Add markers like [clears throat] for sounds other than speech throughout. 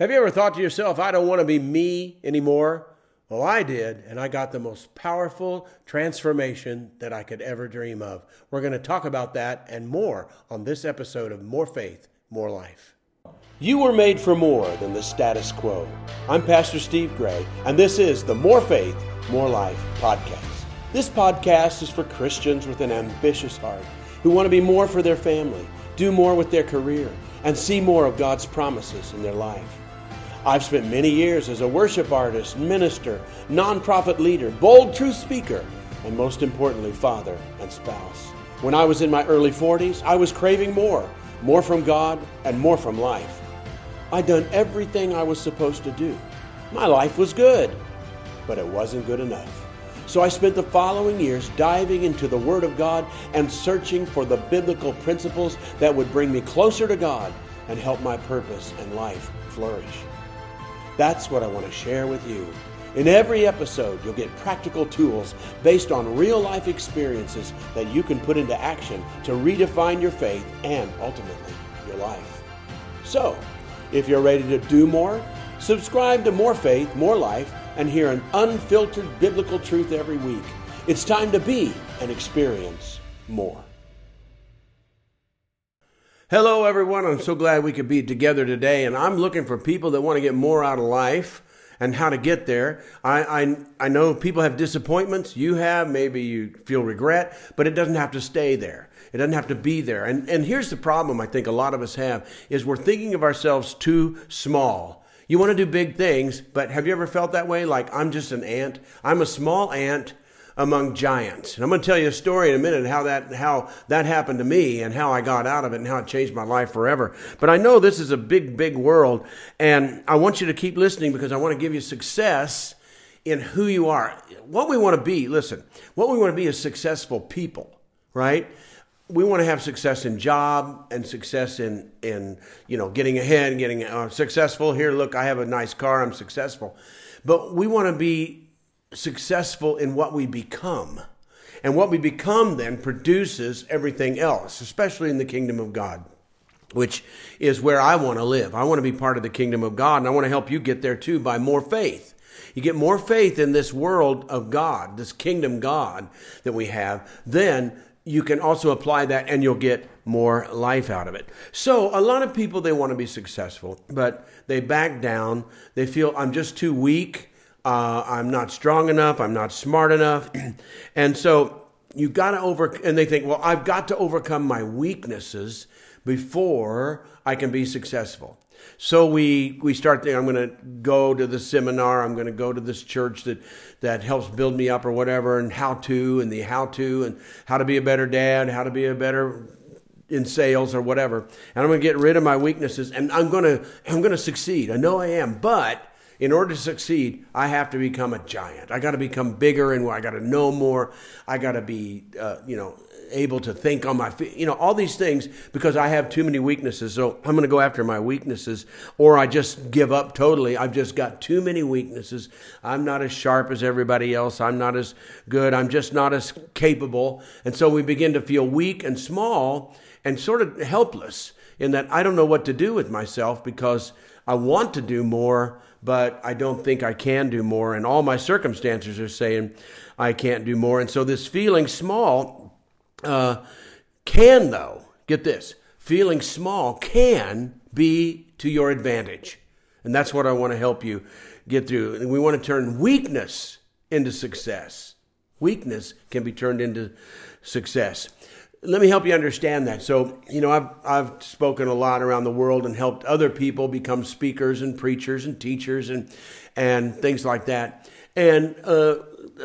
Have you ever thought to yourself, I don't want to be me anymore? Well, I did, and I got the most powerful transformation that I could ever dream of. We're going to talk about that and more on this episode of More Faith, More Life. You were made for more than the status quo. I'm Pastor Steve Gray, and this is the More Faith, More Life podcast. This podcast is for Christians with an ambitious heart who want to be more for their family, do more with their career, and see more of God's promises in their life. I've spent many years as a worship artist, minister, nonprofit leader, bold truth speaker, and most importantly, father and spouse. When I was in my early 40s, I was craving more more from God and more from life. I'd done everything I was supposed to do. My life was good, but it wasn't good enough. So I spent the following years diving into the Word of God and searching for the biblical principles that would bring me closer to God and help my purpose and life flourish. That's what I want to share with you. In every episode, you'll get practical tools based on real life experiences that you can put into action to redefine your faith and ultimately your life. So, if you're ready to do more, subscribe to More Faith, More Life, and hear an unfiltered biblical truth every week. It's time to be and experience more. Hello, everyone. I'm so glad we could be together today, and I'm looking for people that want to get more out of life and how to get there. I, I, I know people have disappointments. You have, maybe you feel regret, but it doesn't have to stay there. It doesn't have to be there. And, and here's the problem I think a lot of us have is we're thinking of ourselves too small. You want to do big things, but have you ever felt that way? Like, I'm just an ant. I'm a small ant among giants. And I'm going to tell you a story in a minute how that how that happened to me and how I got out of it and how it changed my life forever. But I know this is a big big world and I want you to keep listening because I want to give you success in who you are. What we want to be, listen. What we want to be is successful people, right? we want to have success in job and success in in you know getting ahead and getting uh, successful here look i have a nice car i'm successful but we want to be successful in what we become. And what we become then produces everything else, especially in the kingdom of God, which is where I want to live. I want to be part of the kingdom of God, and I want to help you get there too by more faith. You get more faith in this world of God, this kingdom God that we have, then you can also apply that and you'll get more life out of it. So, a lot of people they want to be successful, but they back down. They feel I'm just too weak uh, I'm not strong enough, I'm not smart enough. [clears throat] and so you got to over, and they think, well, I've got to overcome my weaknesses before I can be successful. So we we start there. I'm going to go to the seminar. I'm going to go to this church that that helps build me up or whatever, and how to and the how to and how to be a better dad, how to be a better in sales or whatever. And I'm going to get rid of my weaknesses, and I'm going to I'm going to succeed. I know I am, but in order to succeed, I have to become a giant. I got to become bigger and I got to know more. I got to be, uh, you know, able to think on my feet, you know, all these things because I have too many weaknesses. So I'm going to go after my weaknesses or I just give up totally. I've just got too many weaknesses. I'm not as sharp as everybody else. I'm not as good. I'm just not as capable. And so we begin to feel weak and small and sort of helpless in that I don't know what to do with myself because I want to do more but I don't think I can do more. And all my circumstances are saying I can't do more. And so this feeling small uh, can, though, get this, feeling small can be to your advantage. And that's what I want to help you get through. And we want to turn weakness into success. Weakness can be turned into success let me help you understand that. So, you know, I've, I've spoken a lot around the world and helped other people become speakers and preachers and teachers and, and things like that. And uh,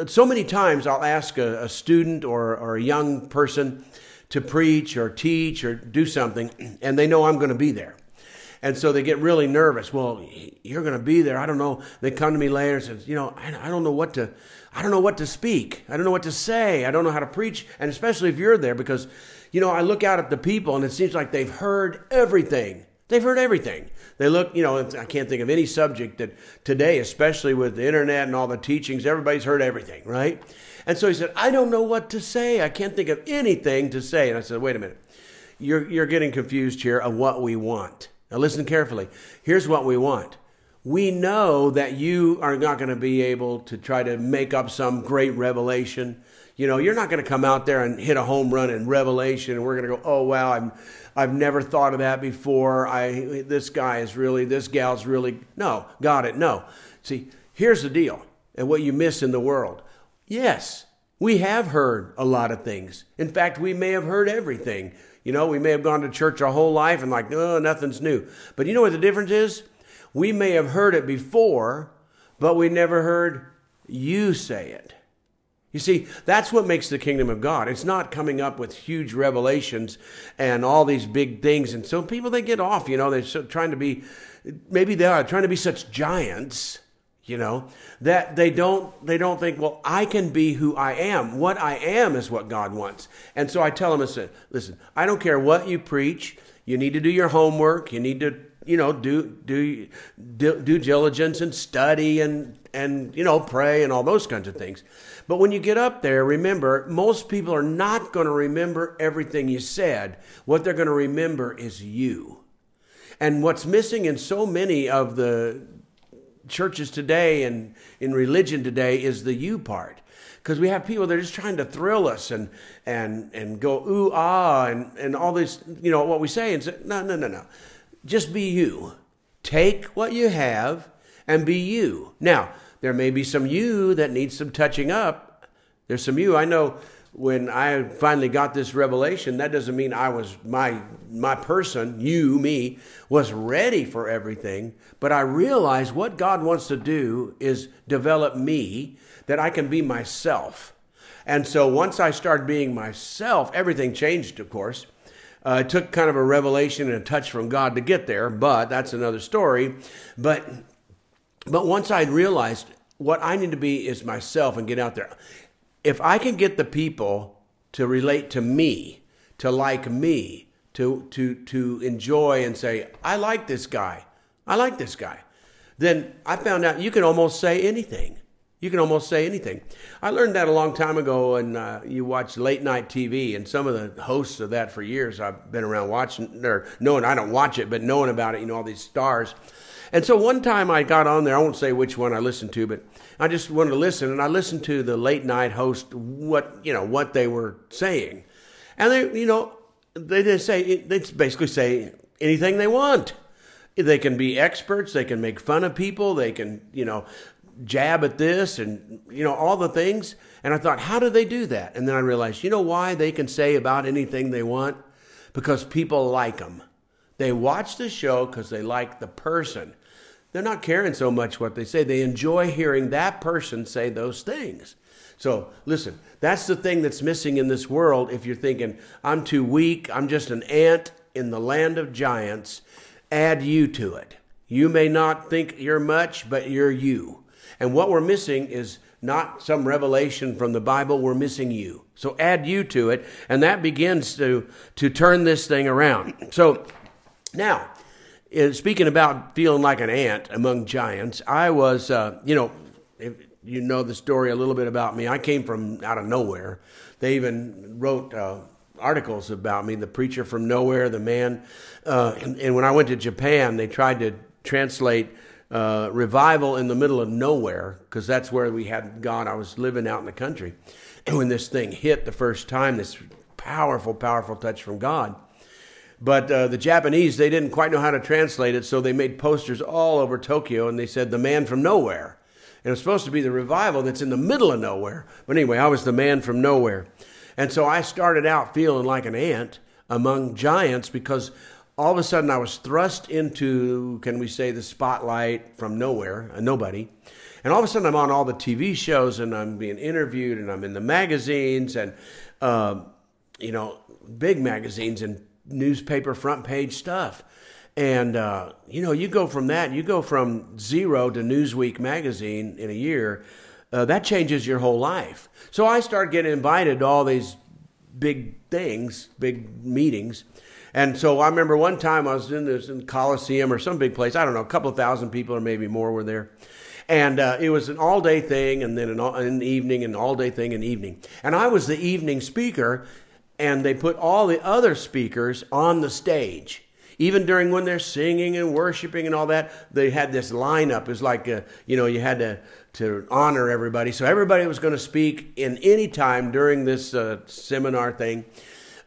so many times I'll ask a, a student or, or a young person to preach or teach or do something, [clears throat] and they know I'm going to be there. And so they get really nervous. Well, you're going to be there. I don't know. They come to me later and says, you know, I, I don't know what to, I don't know what to speak. I don't know what to say. I don't know how to preach. And especially if you're there, because, you know, I look out at the people and it seems like they've heard everything. They've heard everything. They look, you know, I can't think of any subject that today, especially with the internet and all the teachings, everybody's heard everything, right? And so he said, I don't know what to say. I can't think of anything to say. And I said, wait a minute. You're, you're getting confused here of what we want. Now, listen carefully. Here's what we want. We know that you are not going to be able to try to make up some great revelation. You know, you're not going to come out there and hit a home run in Revelation, and we're going to go, "Oh wow, I'm, I've never thought of that before. I, this guy is really, this gal's really." No, got it. No. See, here's the deal, and what you miss in the world. Yes, we have heard a lot of things. In fact, we may have heard everything. You know, we may have gone to church our whole life and like, oh, nothing's new. But you know what the difference is? We may have heard it before, but we never heard you say it. You see, that's what makes the kingdom of God. It's not coming up with huge revelations and all these big things. And so people, they get off, you know, they're trying to be, maybe they are trying to be such giants, you know, that they don't, they don't think, well, I can be who I am. What I am is what God wants. And so I tell them, said, listen, I don't care what you preach. You need to do your homework. You need to you know do do do due diligence and study and and you know pray and all those kinds of things. But when you get up there remember most people are not going to remember everything you said. What they're going to remember is you. And what's missing in so many of the churches today and in religion today is the you part. Because we have people that are just trying to thrill us and and and go ooh ah and and all this you know what we say and say no no no no just be you. Take what you have and be you. Now, there may be some you that needs some touching up. There's some you. I know when I finally got this revelation, that doesn't mean I was my my person, you, me, was ready for everything, but I realized what God wants to do is develop me that I can be myself. And so once I started being myself, everything changed, of course. Uh, it took kind of a revelation and a touch from God to get there, but that's another story. But but once I realized what I need to be is myself and get out there. If I can get the people to relate to me, to like me, to to to enjoy and say, I like this guy. I like this guy. Then I found out you can almost say anything. You can almost say anything. I learned that a long time ago, and uh, you watch late night TV, and some of the hosts of that for years. I've been around watching or knowing. I don't watch it, but knowing about it. You know all these stars. And so one time I got on there. I won't say which one I listened to, but I just wanted to listen, and I listened to the late night host what you know what they were saying, and they you know they just say they basically say anything they want. They can be experts. They can make fun of people. They can, you know, jab at this and you know all the things. And i thought how do they do that? And then i realized you know why they can say about anything they want? Because people like them they watch the show because they like the person. They're not caring so much what they say. They enjoy hearing that person say those things. So listen that's the thing that's missing in this world if you're thinking i'm too weak i'm just an ant in the land of giants. Add you to it. You may not think you're much but you're you and what we're missing is not some revelation from the Bible, we're missing you. So add you to it, and that begins to, to turn this thing around. So now, speaking about feeling like an ant among giants, I was, uh, you know, if you know the story a little bit about me, I came from out of nowhere. They even wrote uh, articles about me, the preacher from nowhere, the man. Uh, and, and when I went to Japan, they tried to translate uh, revival in the middle of nowhere, because that's where we had God. I was living out in the country. And [clears throat] when this thing hit the first time, this powerful, powerful touch from God. But uh, the Japanese, they didn't quite know how to translate it, so they made posters all over Tokyo, and they said, The man from nowhere. And it was supposed to be the revival that's in the middle of nowhere. But anyway, I was the man from nowhere. And so I started out feeling like an ant among giants because all of a sudden I was thrust into, can we say, the spotlight from nowhere, a nobody. And all of a sudden I'm on all the TV shows and I'm being interviewed and I'm in the magazines and, uh, you know, big magazines and newspaper front page stuff. And, uh, you know, you go from that, you go from zero to Newsweek magazine in a year, uh, that changes your whole life. So I start getting invited to all these big things, big meetings. And so I remember one time I was in this in Coliseum or some big place. I don't know, a couple of thousand people or maybe more were there. And uh, it was an all day thing, and then an, all, an evening, and all day thing, and evening. And I was the evening speaker, and they put all the other speakers on the stage even during when they're singing and worshiping and all that, they had this lineup. It was like, a, you know, you had to, to honor everybody. So everybody was going to speak in any time during this uh, seminar thing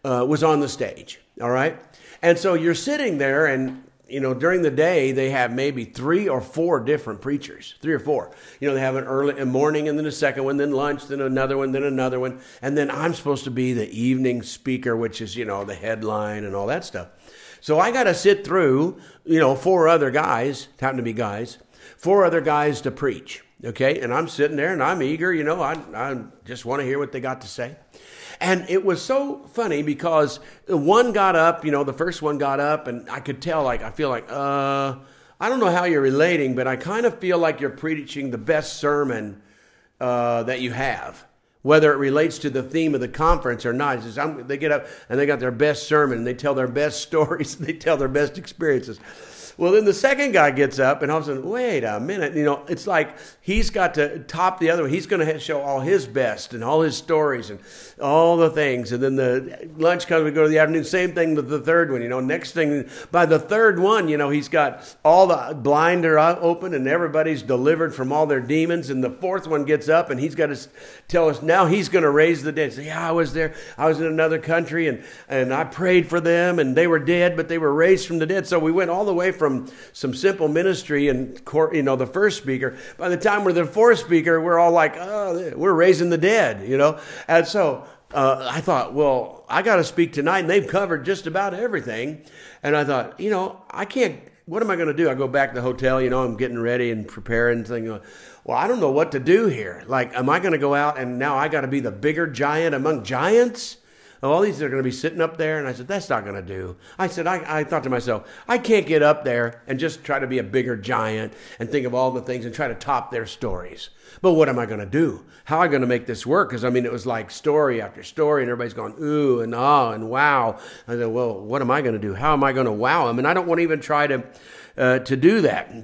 uh, was on the stage. All right. And so you're sitting there and you know, during the day they have maybe three or four different preachers, three or four. You know, they have an early a morning and then a second one, then lunch, then another one, then another one, and then I'm supposed to be the evening speaker, which is you know the headline and all that stuff. So I got to sit through, you know, four other guys, happen to be guys, four other guys to preach. Okay, and I'm sitting there and I'm eager, you know, I, I just want to hear what they got to say. And it was so funny because one got up, you know, the first one got up, and I could tell, like, I feel like, uh, I don't know how you're relating, but I kind of feel like you're preaching the best sermon uh, that you have, whether it relates to the theme of the conference or not. Just, they get up and they got their best sermon, and they tell their best [laughs] stories, they tell their best experiences. Well, then the second guy gets up, and all of a sudden, wait a minute. You know, it's like he's got to top the other one. He's going to show all his best and all his stories and all the things. And then the lunch comes, we go to the afternoon. Same thing with the third one. You know, next thing, by the third one, you know, he's got all the blind are open and everybody's delivered from all their demons. And the fourth one gets up, and he's got to tell us now he's going to raise the dead. Say, yeah, I was there. I was in another country, and, and I prayed for them, and they were dead, but they were raised from the dead. So we went all the way from from some simple ministry and you know the first speaker. By the time we're the fourth speaker, we're all like, oh, we're raising the dead, you know. And so uh, I thought, well, I got to speak tonight, and they've covered just about everything. And I thought, you know, I can't. What am I going to do? I go back to the hotel, you know, I'm getting ready and preparing, thinking, well, I don't know what to do here. Like, am I going to go out and now I got to be the bigger giant among giants? All these are going to be sitting up there. And I said, that's not going to do. I said, I, I thought to myself, I can't get up there and just try to be a bigger giant and think of all the things and try to top their stories. But what am I going to do? How am I going to make this work? Because I mean, it was like story after story, and everybody's going ooh and ah and wow. I said, well, what am I going to do? How am I going to wow them? And I don't want to even try to uh, to do that.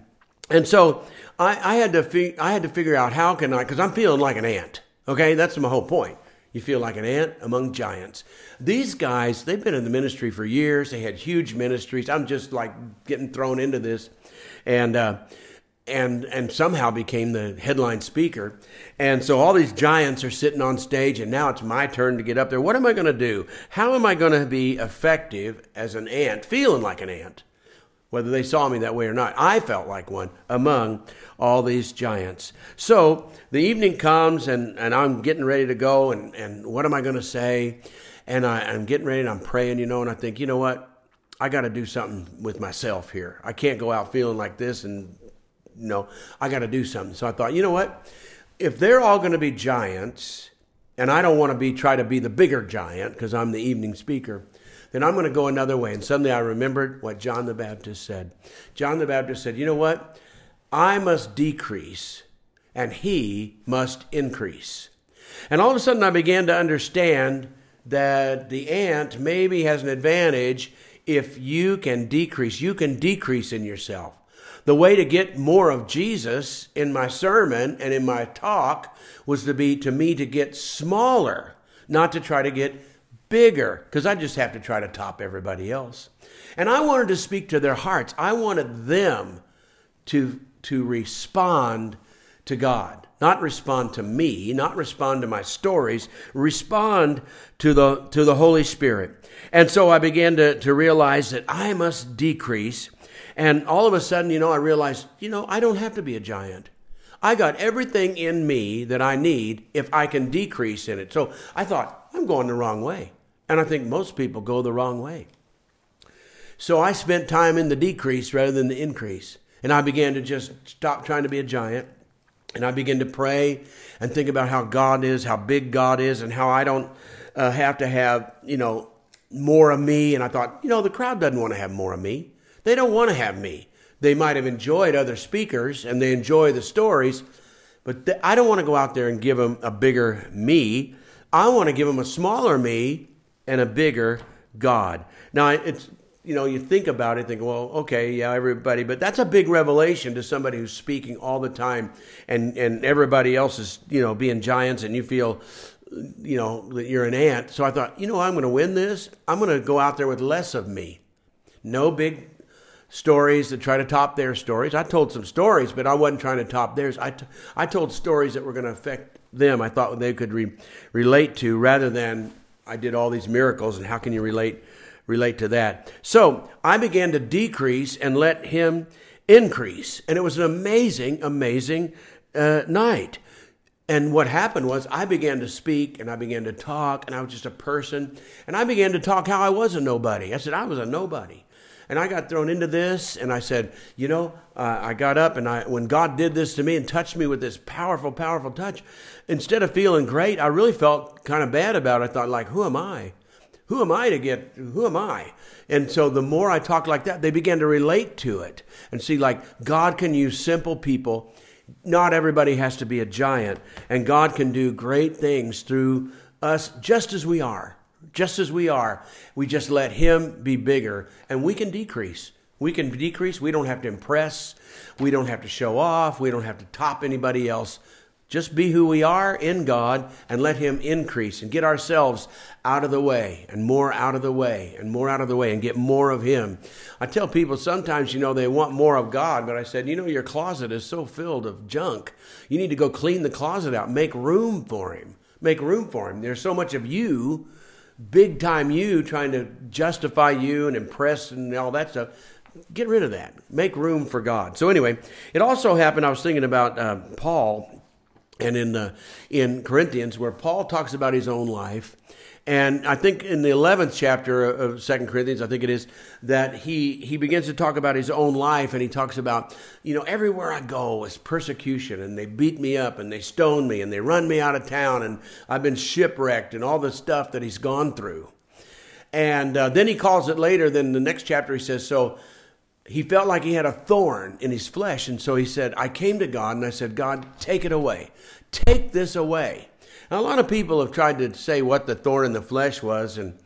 And so I, I had to fi- I had to figure out how can I because I'm feeling like an ant. Okay, that's my whole point. You feel like an ant among giants. These guys, they've been in the ministry for years. They had huge ministries. I'm just like getting thrown into this, and uh, and and somehow became the headline speaker. And so all these giants are sitting on stage, and now it's my turn to get up there. What am I going to do? How am I going to be effective as an ant, feeling like an ant? Whether they saw me that way or not. I felt like one among all these giants. So the evening comes, and, and I'm getting ready to go, and, and what am I going to say? And I, I'm getting ready, and I'm praying, you know, and I think, you know what? I got to do something with myself here. I can't go out feeling like this, and, you know, I got to do something. So I thought, you know what? If they're all going to be giants, and I don't want to be try to be the bigger giant because I'm the evening speaker then I'm going to go another way. And suddenly I remembered what John the Baptist said. John the Baptist said, You know what? I must decrease and he must increase. And all of a sudden I began to understand that the ant maybe has an advantage if you can decrease. You can decrease in yourself. The way to get more of Jesus in my sermon and in my talk was to be to me to get smaller, not to try to get bigger because I just have to try to top everybody else. And I wanted to speak to their hearts. I wanted them to, to respond to God, not respond to me, not respond to my stories, respond to the, to the Holy Spirit. And so I began to, to realize that I must decrease. And all of a sudden, you know, I realized, you know, I don't have to be a giant. I got everything in me that I need if I can decrease in it. So I thought, I'm going the wrong way. And I think most people go the wrong way. So I spent time in the decrease rather than the increase. And I began to just stop trying to be a giant. And I began to pray and think about how God is, how big God is, and how I don't uh, have to have, you know, more of me. And I thought, you know, the crowd doesn't want to have more of me. They don't want to have me. They might have enjoyed other speakers and they enjoy the stories, but th- I don't want to go out there and give them a bigger me. I want to give them a smaller me and a bigger God. Now, it's you know, you think about it, think, well, okay, yeah, everybody, but that's a big revelation to somebody who's speaking all the time, and and everybody else is you know being giants, and you feel, you know, that you're an ant. So I thought, you know, I'm going to win this. I'm going to go out there with less of me, No big stories to try to top their stories. I told some stories, but I wasn't trying to top theirs. I, t- I told stories that were going to affect them. I thought they could re- relate to rather than I did all these miracles and how can you relate relate to that? So I began to decrease and let him increase, and it was an amazing, amazing uh, night. And what happened was I began to speak and I began to talk, and I was just a person, and I began to talk how I was a nobody. I said I was a nobody. And I got thrown into this, and I said, you know, uh, I got up, and I, when God did this to me and touched me with this powerful, powerful touch, instead of feeling great, I really felt kind of bad about it. I thought, like, who am I? Who am I to get, who am I? And so the more I talked like that, they began to relate to it and see, like, God can use simple people. Not everybody has to be a giant, and God can do great things through us just as we are just as we are. We just let Him be bigger and we can decrease. We can decrease. We don't have to impress. We don't have to show off. We don't have to top anybody else. Just be who we are in God and let Him increase and get ourselves out of the way and more out of the way and more out of the way and get more of Him. I tell people sometimes, you know, they want more of God, but I said, you know, your closet is so filled of junk. You need to go clean the closet out, make room for Him. Make room for Him. There's so much of you big time you trying to justify you and impress and all that stuff. Get rid of that. Make room for God. So anyway, it also happened. I was thinking about uh, Paul, and in the in Corinthians, where Paul talks about his own life, and I think in the 11th chapter of Second Corinthians, I think it is, that he, he begins to talk about his own life and he talks about, you know, everywhere I go is persecution and they beat me up and they stone me and they run me out of town and I've been shipwrecked and all the stuff that he's gone through. And uh, then he calls it later, then the next chapter he says, so he felt like he had a thorn in his flesh. And so he said, I came to God and I said, God, take it away. Take this away. Now, a lot of people have tried to say what the thorn in the flesh was, and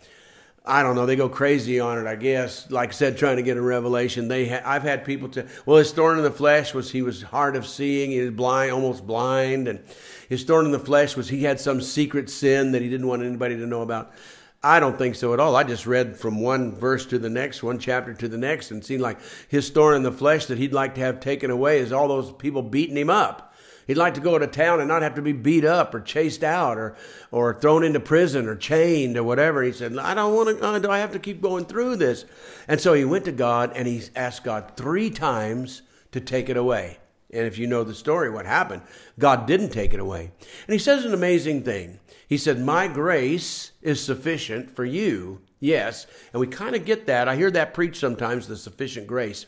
I don't know. They go crazy on it, I guess. Like I said, trying to get a revelation. They, ha- I've had people to. Well, his thorn in the flesh was he was hard of seeing. He was blind, almost blind, and his thorn in the flesh was he had some secret sin that he didn't want anybody to know about. I don't think so at all. I just read from one verse to the next, one chapter to the next, and seemed like his thorn in the flesh that he'd like to have taken away is all those people beating him up. He'd like to go to town and not have to be beat up or chased out or, or thrown into prison or chained or whatever. He said, I don't want to, uh, do I have to keep going through this? And so he went to God and he asked God three times to take it away. And if you know the story, what happened? God didn't take it away. And he says an amazing thing. He said, My grace is sufficient for you. Yes. And we kind of get that. I hear that preached sometimes, the sufficient grace.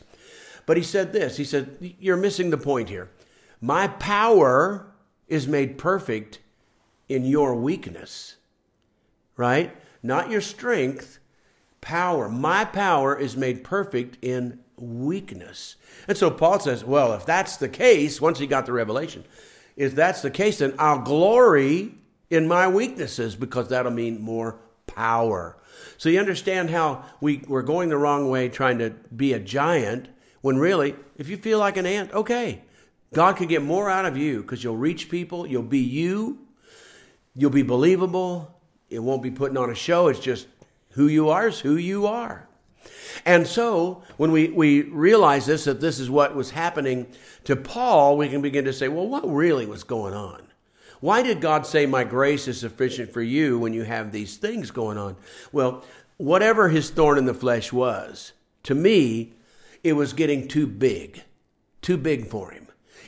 But he said this He said, You're missing the point here. My power is made perfect in your weakness, right? Not your strength, power. My power is made perfect in weakness. And so Paul says, well, if that's the case, once he got the revelation, if that's the case, then I'll glory in my weaknesses because that'll mean more power. So you understand how we, we're going the wrong way trying to be a giant when really, if you feel like an ant, okay. God can get more out of you because you'll reach people, you'll be you, you'll be believable. It won't be putting on a show, it's just who you are is who you are. And so, when we, we realize this, that this is what was happening to Paul, we can begin to say, well, what really was going on? Why did God say, My grace is sufficient for you when you have these things going on? Well, whatever his thorn in the flesh was, to me, it was getting too big, too big for him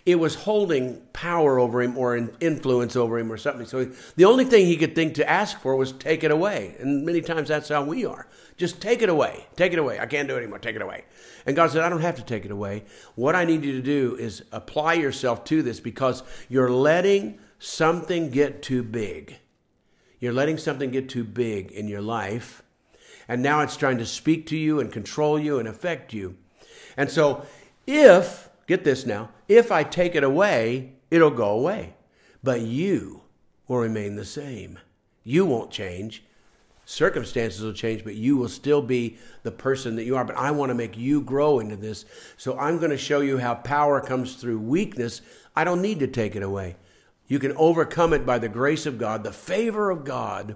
it was holding power over him or influence over him or something. So the only thing he could think to ask for was take it away. And many times that's how we are. Just take it away. Take it away. I can't do it anymore. Take it away. And God said, I don't have to take it away. What I need you to do is apply yourself to this because you're letting something get too big. You're letting something get too big in your life. And now it's trying to speak to you and control you and affect you. And so if get this now, if I take it away, it'll go away. But you will remain the same. You won't change. Circumstances will change, but you will still be the person that you are. But I want to make you grow into this. So I'm going to show you how power comes through weakness. I don't need to take it away. You can overcome it by the grace of God, the favor of God.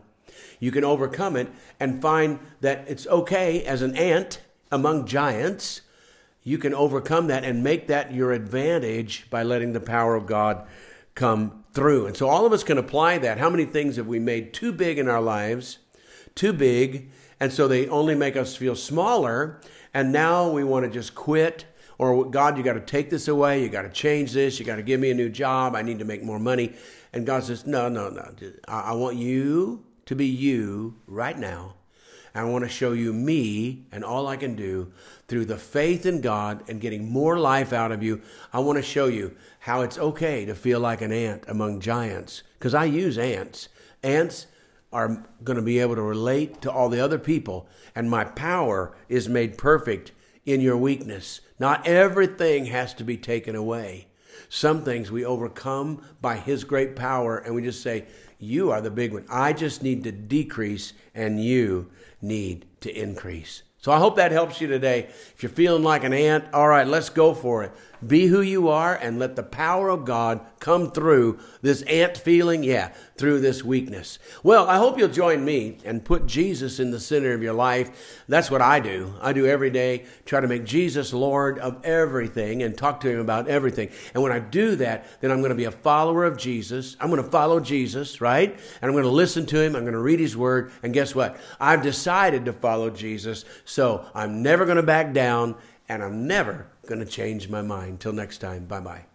You can overcome it and find that it's okay as an ant among giants, you can overcome that and make that your advantage by letting the power of God come through. And so all of us can apply that. How many things have we made too big in our lives? Too big. And so they only make us feel smaller. And now we want to just quit. Or, God, you got to take this away. You got to change this. You got to give me a new job. I need to make more money. And God says, No, no, no. I want you to be you right now. I want to show you me and all I can do through the faith in God and getting more life out of you. I want to show you how it's okay to feel like an ant among giants because I use ants. Ants are going to be able to relate to all the other people, and my power is made perfect in your weakness. Not everything has to be taken away. Some things we overcome by His great power, and we just say, You are the big one. I just need to decrease, and you need to increase. So I hope that helps you today. If you're feeling like an ant, all right, let's go for it. Be who you are and let the power of God come through this ant feeling, yeah, through this weakness. Well, I hope you'll join me and put Jesus in the center of your life. That's what I do. I do every day, try to make Jesus Lord of everything and talk to him about everything. And when I do that, then I'm going to be a follower of Jesus. I'm going to follow Jesus, right? And I'm going to listen to him. I'm going to read his word. And guess what? I've decided to follow Jesus. So I'm never going to back down and I'm never going to change my mind. Till next time, bye bye.